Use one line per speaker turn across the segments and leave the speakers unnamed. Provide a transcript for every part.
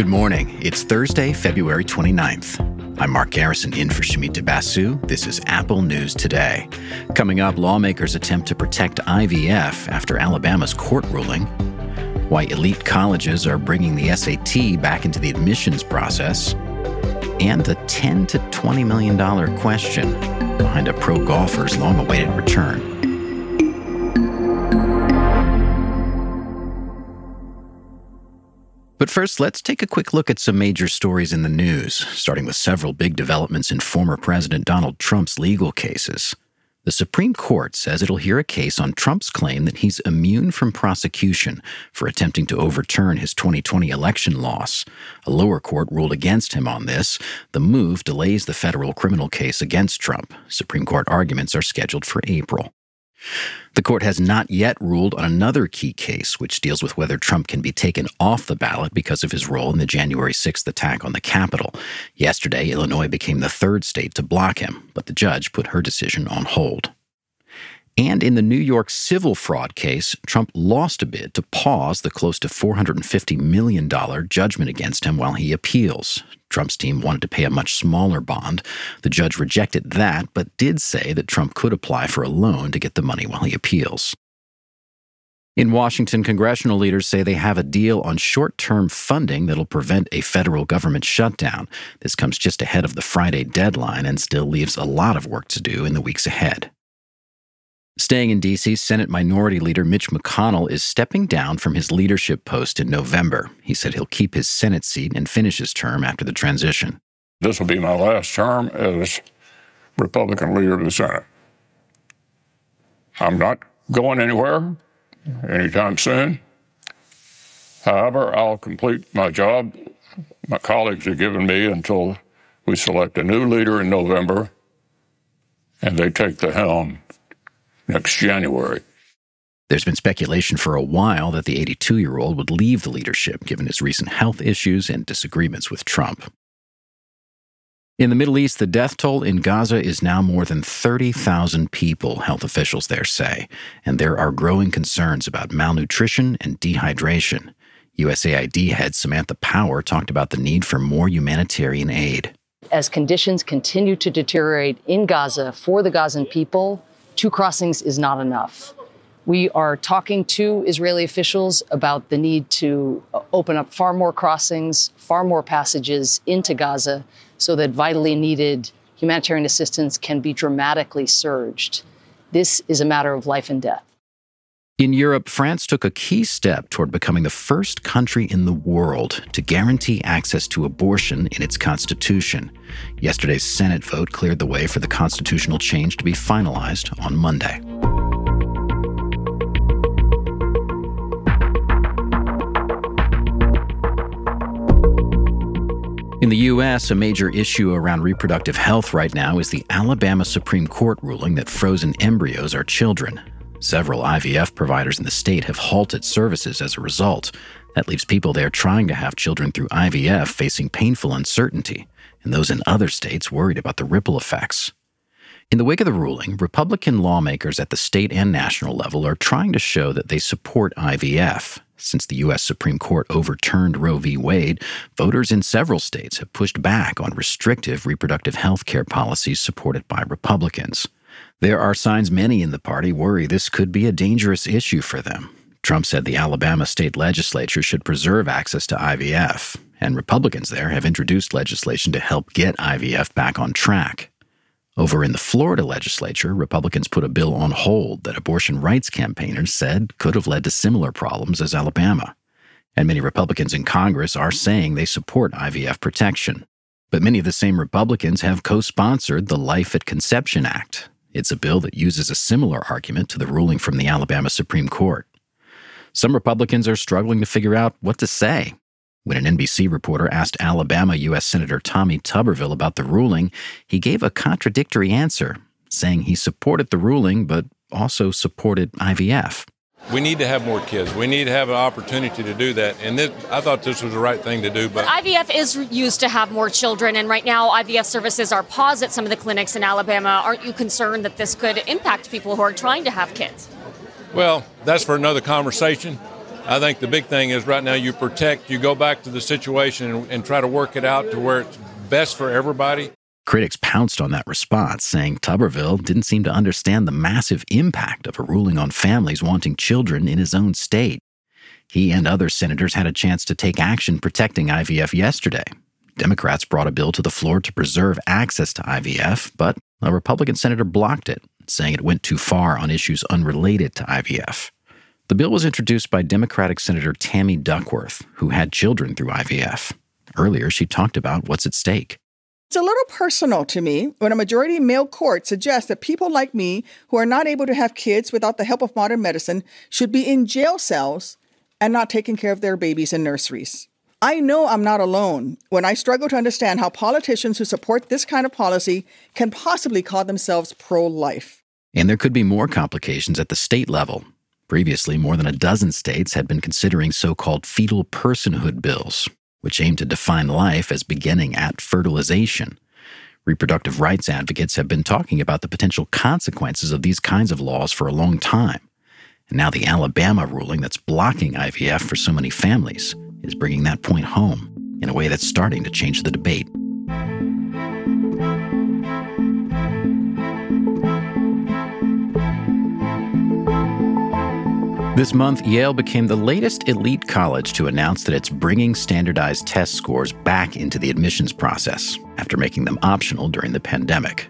Good morning. It's Thursday, February 29th. I'm Mark Garrison in for Shumita Basu. This is Apple News Today. Coming up, lawmakers attempt to protect IVF after Alabama's court ruling. Why elite colleges are bringing the SAT back into the admissions process. And the 10 to 20 million dollar question behind a pro golfer's long awaited return. But first, let's take a quick look at some major stories in the news, starting with several big developments in former President Donald Trump's legal cases. The Supreme Court says it'll hear a case on Trump's claim that he's immune from prosecution for attempting to overturn his 2020 election loss. A lower court ruled against him on this. The move delays the federal criminal case against Trump. Supreme Court arguments are scheduled for April. The court has not yet ruled on another key case, which deals with whether Trump can be taken off the ballot because of his role in the January 6th attack on the Capitol. Yesterday, Illinois became the third state to block him, but the judge put her decision on hold. And in the New York civil fraud case, Trump lost a bid to pause the close to $450 million judgment against him while he appeals. Trump's team wanted to pay a much smaller bond. The judge rejected that, but did say that Trump could apply for a loan to get the money while he appeals. In Washington, congressional leaders say they have a deal on short term funding that'll prevent a federal government shutdown. This comes just ahead of the Friday deadline and still leaves a lot of work to do in the weeks ahead. Staying in D.C., Senate Minority Leader Mitch McConnell is stepping down from his leadership post in November. He said he'll keep his Senate seat and finish his term after the transition.
This will be my last term as Republican leader of the Senate. I'm not going anywhere anytime soon. However, I'll complete my job my colleagues have given me until we select a new leader in November and they take the helm next January.
There's been speculation for a while that the 82 year old would leave the leadership given his recent health issues and disagreements with Trump. In the Middle East, the death toll in Gaza is now more than 30,000 people, health officials there say, and there are growing concerns about malnutrition and dehydration. USAID head Samantha Power talked about the need for more humanitarian aid.
As conditions continue to deteriorate in Gaza for the Gazan people, two crossings is not enough. We are talking to Israeli officials about the need to open up far more crossings, far more passages into Gaza so that vitally needed humanitarian assistance can be dramatically surged. This is a matter of life and death.
In Europe, France took a key step toward becoming the first country in the world to guarantee access to abortion in its constitution. Yesterday's Senate vote cleared the way for the constitutional change to be finalized on Monday. In the U.S., a major issue around reproductive health right now is the Alabama Supreme Court ruling that frozen embryos are children. Several IVF providers in the state have halted services as a result. That leaves people there trying to have children through IVF facing painful uncertainty, and those in other states worried about the ripple effects. In the wake of the ruling, Republican lawmakers at the state and national level are trying to show that they support IVF. Since the U.S. Supreme Court overturned Roe v. Wade, voters in several states have pushed back on restrictive reproductive health care policies supported by Republicans. There are signs many in the party worry this could be a dangerous issue for them. Trump said the Alabama state legislature should preserve access to IVF, and Republicans there have introduced legislation to help get IVF back on track. Over in the Florida legislature, Republicans put a bill on hold that abortion rights campaigners said could have led to similar problems as Alabama. And many Republicans in Congress are saying they support IVF protection. But many of the same Republicans have co sponsored the Life at Conception Act, it's a bill that uses a similar argument to the ruling from the Alabama Supreme Court. Some Republicans are struggling to figure out what to say. When an NBC reporter asked Alabama U.S. Senator Tommy Tuberville about the ruling, he gave a contradictory answer, saying he supported the ruling but also supported IVF.
We need to have more kids. We need to have an opportunity to do that. And this, I thought this was the right thing to do.
But IVF is used to have more children, and right now IVF services are paused at some of the clinics in Alabama. Aren't you concerned that this could impact people who are trying to have kids?
Well, that's for another conversation. I think the big thing is right now you protect, you go back to the situation and, and try to work it out to where it's best for everybody.
Critics pounced on that response, saying Tuberville didn't seem to understand the massive impact of a ruling on families wanting children in his own state. He and other senators had a chance to take action protecting IVF yesterday. Democrats brought a bill to the floor to preserve access to IVF, but a Republican senator blocked it, saying it went too far on issues unrelated to IVF. The bill was introduced by Democratic Senator Tammy Duckworth, who had children through IVF. Earlier, she talked about what's at stake.
It's a little personal to me when a majority male court suggests that people like me who are not able to have kids without the help of modern medicine should be in jail cells and not taking care of their babies in nurseries. I know I'm not alone when I struggle to understand how politicians who support this kind of policy can possibly call themselves pro life.
And there could be more complications at the state level. Previously, more than a dozen states had been considering so called fetal personhood bills, which aim to define life as beginning at fertilization. Reproductive rights advocates have been talking about the potential consequences of these kinds of laws for a long time. And now the Alabama ruling that's blocking IVF for so many families is bringing that point home in a way that's starting to change the debate. This month, Yale became the latest elite college to announce that it's bringing standardized test scores back into the admissions process after making them optional during the pandemic.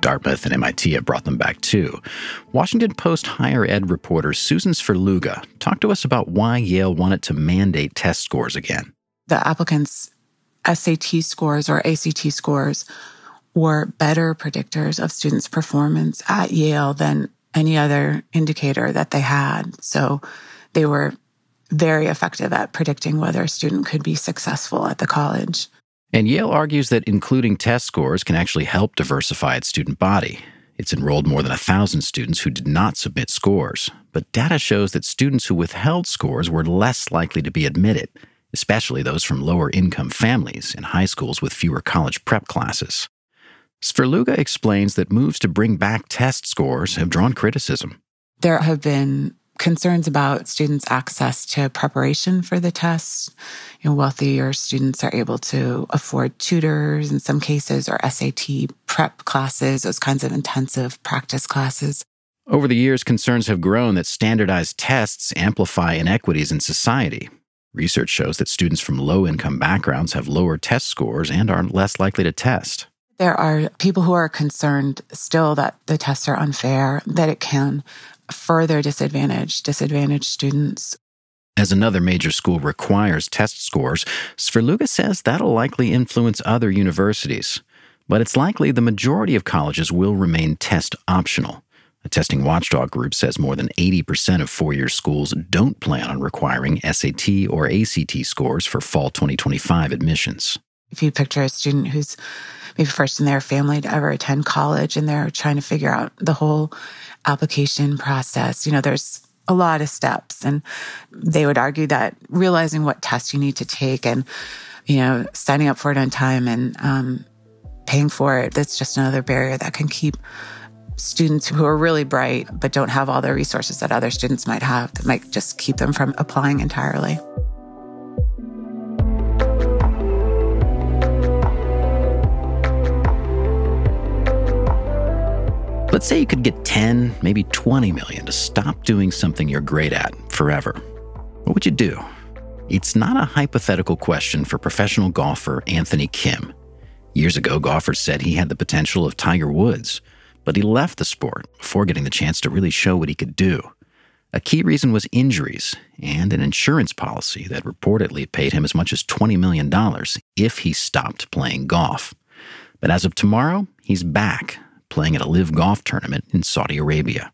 Dartmouth and MIT have brought them back too. Washington Post higher ed reporter Susan Svrluga talked to us about why Yale wanted to mandate test scores again.
The applicants' SAT scores or ACT scores were better predictors of students' performance at Yale than any other indicator that they had. So they were very effective at predicting whether a student could be successful at the college.
And Yale argues that including test scores can actually help diversify its student body. It's enrolled more than a thousand students who did not submit scores, but data shows that students who withheld scores were less likely to be admitted, especially those from lower income families and high schools with fewer college prep classes. Svrluga explains that moves to bring back test scores have drawn criticism.
There have been concerns about students' access to preparation for the tests. You know, wealthier students are able to afford tutors in some cases or SAT prep classes, those kinds of intensive practice classes.
Over the years, concerns have grown that standardized tests amplify inequities in society. Research shows that students from low income backgrounds have lower test scores and are less likely to test.
There are people who are concerned still that the tests are unfair, that it can further disadvantage disadvantaged students.
As another major school requires test scores, Svrluga says that'll likely influence other universities. But it's likely the majority of colleges will remain test optional. A testing watchdog group says more than 80% of four year schools don't plan on requiring SAT or ACT scores for fall 2025 admissions.
If you picture a student who's maybe first in their family to ever attend college and they're trying to figure out the whole application process, you know, there's a lot of steps. And they would argue that realizing what test you need to take and, you know, signing up for it on time and um, paying for it, that's just another barrier that can keep students who are really bright but don't have all the resources that other students might have that might just keep them from applying entirely.
Let's say you could get 10, maybe 20 million to stop doing something you're great at forever. What would you do? It's not a hypothetical question for professional golfer Anthony Kim. Years ago, golfers said he had the potential of Tiger Woods, but he left the sport before getting the chance to really show what he could do. A key reason was injuries and an insurance policy that reportedly paid him as much as $20 million if he stopped playing golf. But as of tomorrow, he's back playing at a LIV Golf tournament in Saudi Arabia.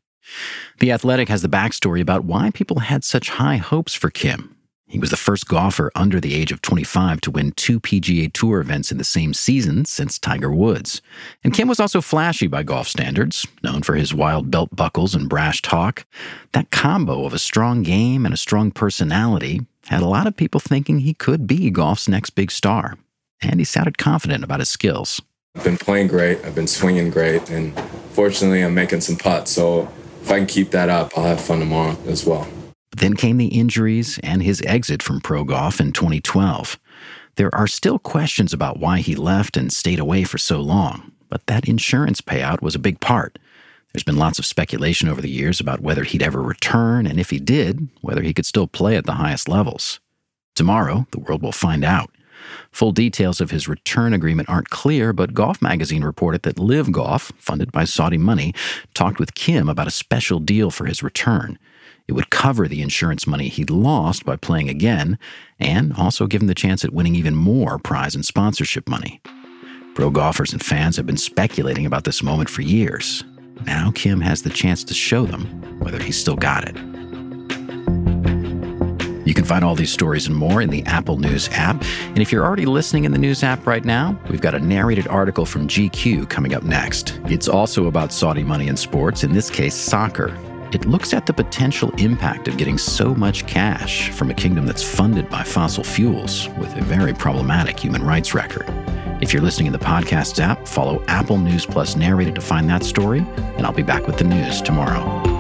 The Athletic has the backstory about why people had such high hopes for Kim. He was the first golfer under the age of 25 to win two PGA Tour events in the same season since Tiger Woods. And Kim was also flashy by golf standards, known for his wild belt buckles and brash talk. That combo of a strong game and a strong personality had a lot of people thinking he could be golf's next big star. And he sounded confident about his skills.
I've been playing great. I've been swinging great, and fortunately, I'm making some putts. So if I can keep that up, I'll have fun tomorrow as well.
Then came the injuries and his exit from pro golf in 2012. There are still questions about why he left and stayed away for so long, but that insurance payout was a big part. There's been lots of speculation over the years about whether he'd ever return, and if he did, whether he could still play at the highest levels. Tomorrow, the world will find out. Full details of his return agreement aren't clear, but Golf Magazine reported that LIV Golf, funded by Saudi money, talked with Kim about a special deal for his return. It would cover the insurance money he'd lost by playing again, and also give him the chance at winning even more prize and sponsorship money. Pro golfers and fans have been speculating about this moment for years. Now Kim has the chance to show them whether he's still got it. You can find all these stories and more in the Apple News app. And if you're already listening in the News app right now, we've got a narrated article from GQ coming up next. It's also about Saudi money in sports, in this case, soccer. It looks at the potential impact of getting so much cash from a kingdom that's funded by fossil fuels with a very problematic human rights record. If you're listening in the podcast app, follow Apple News Plus narrated to find that story, and I'll be back with the news tomorrow.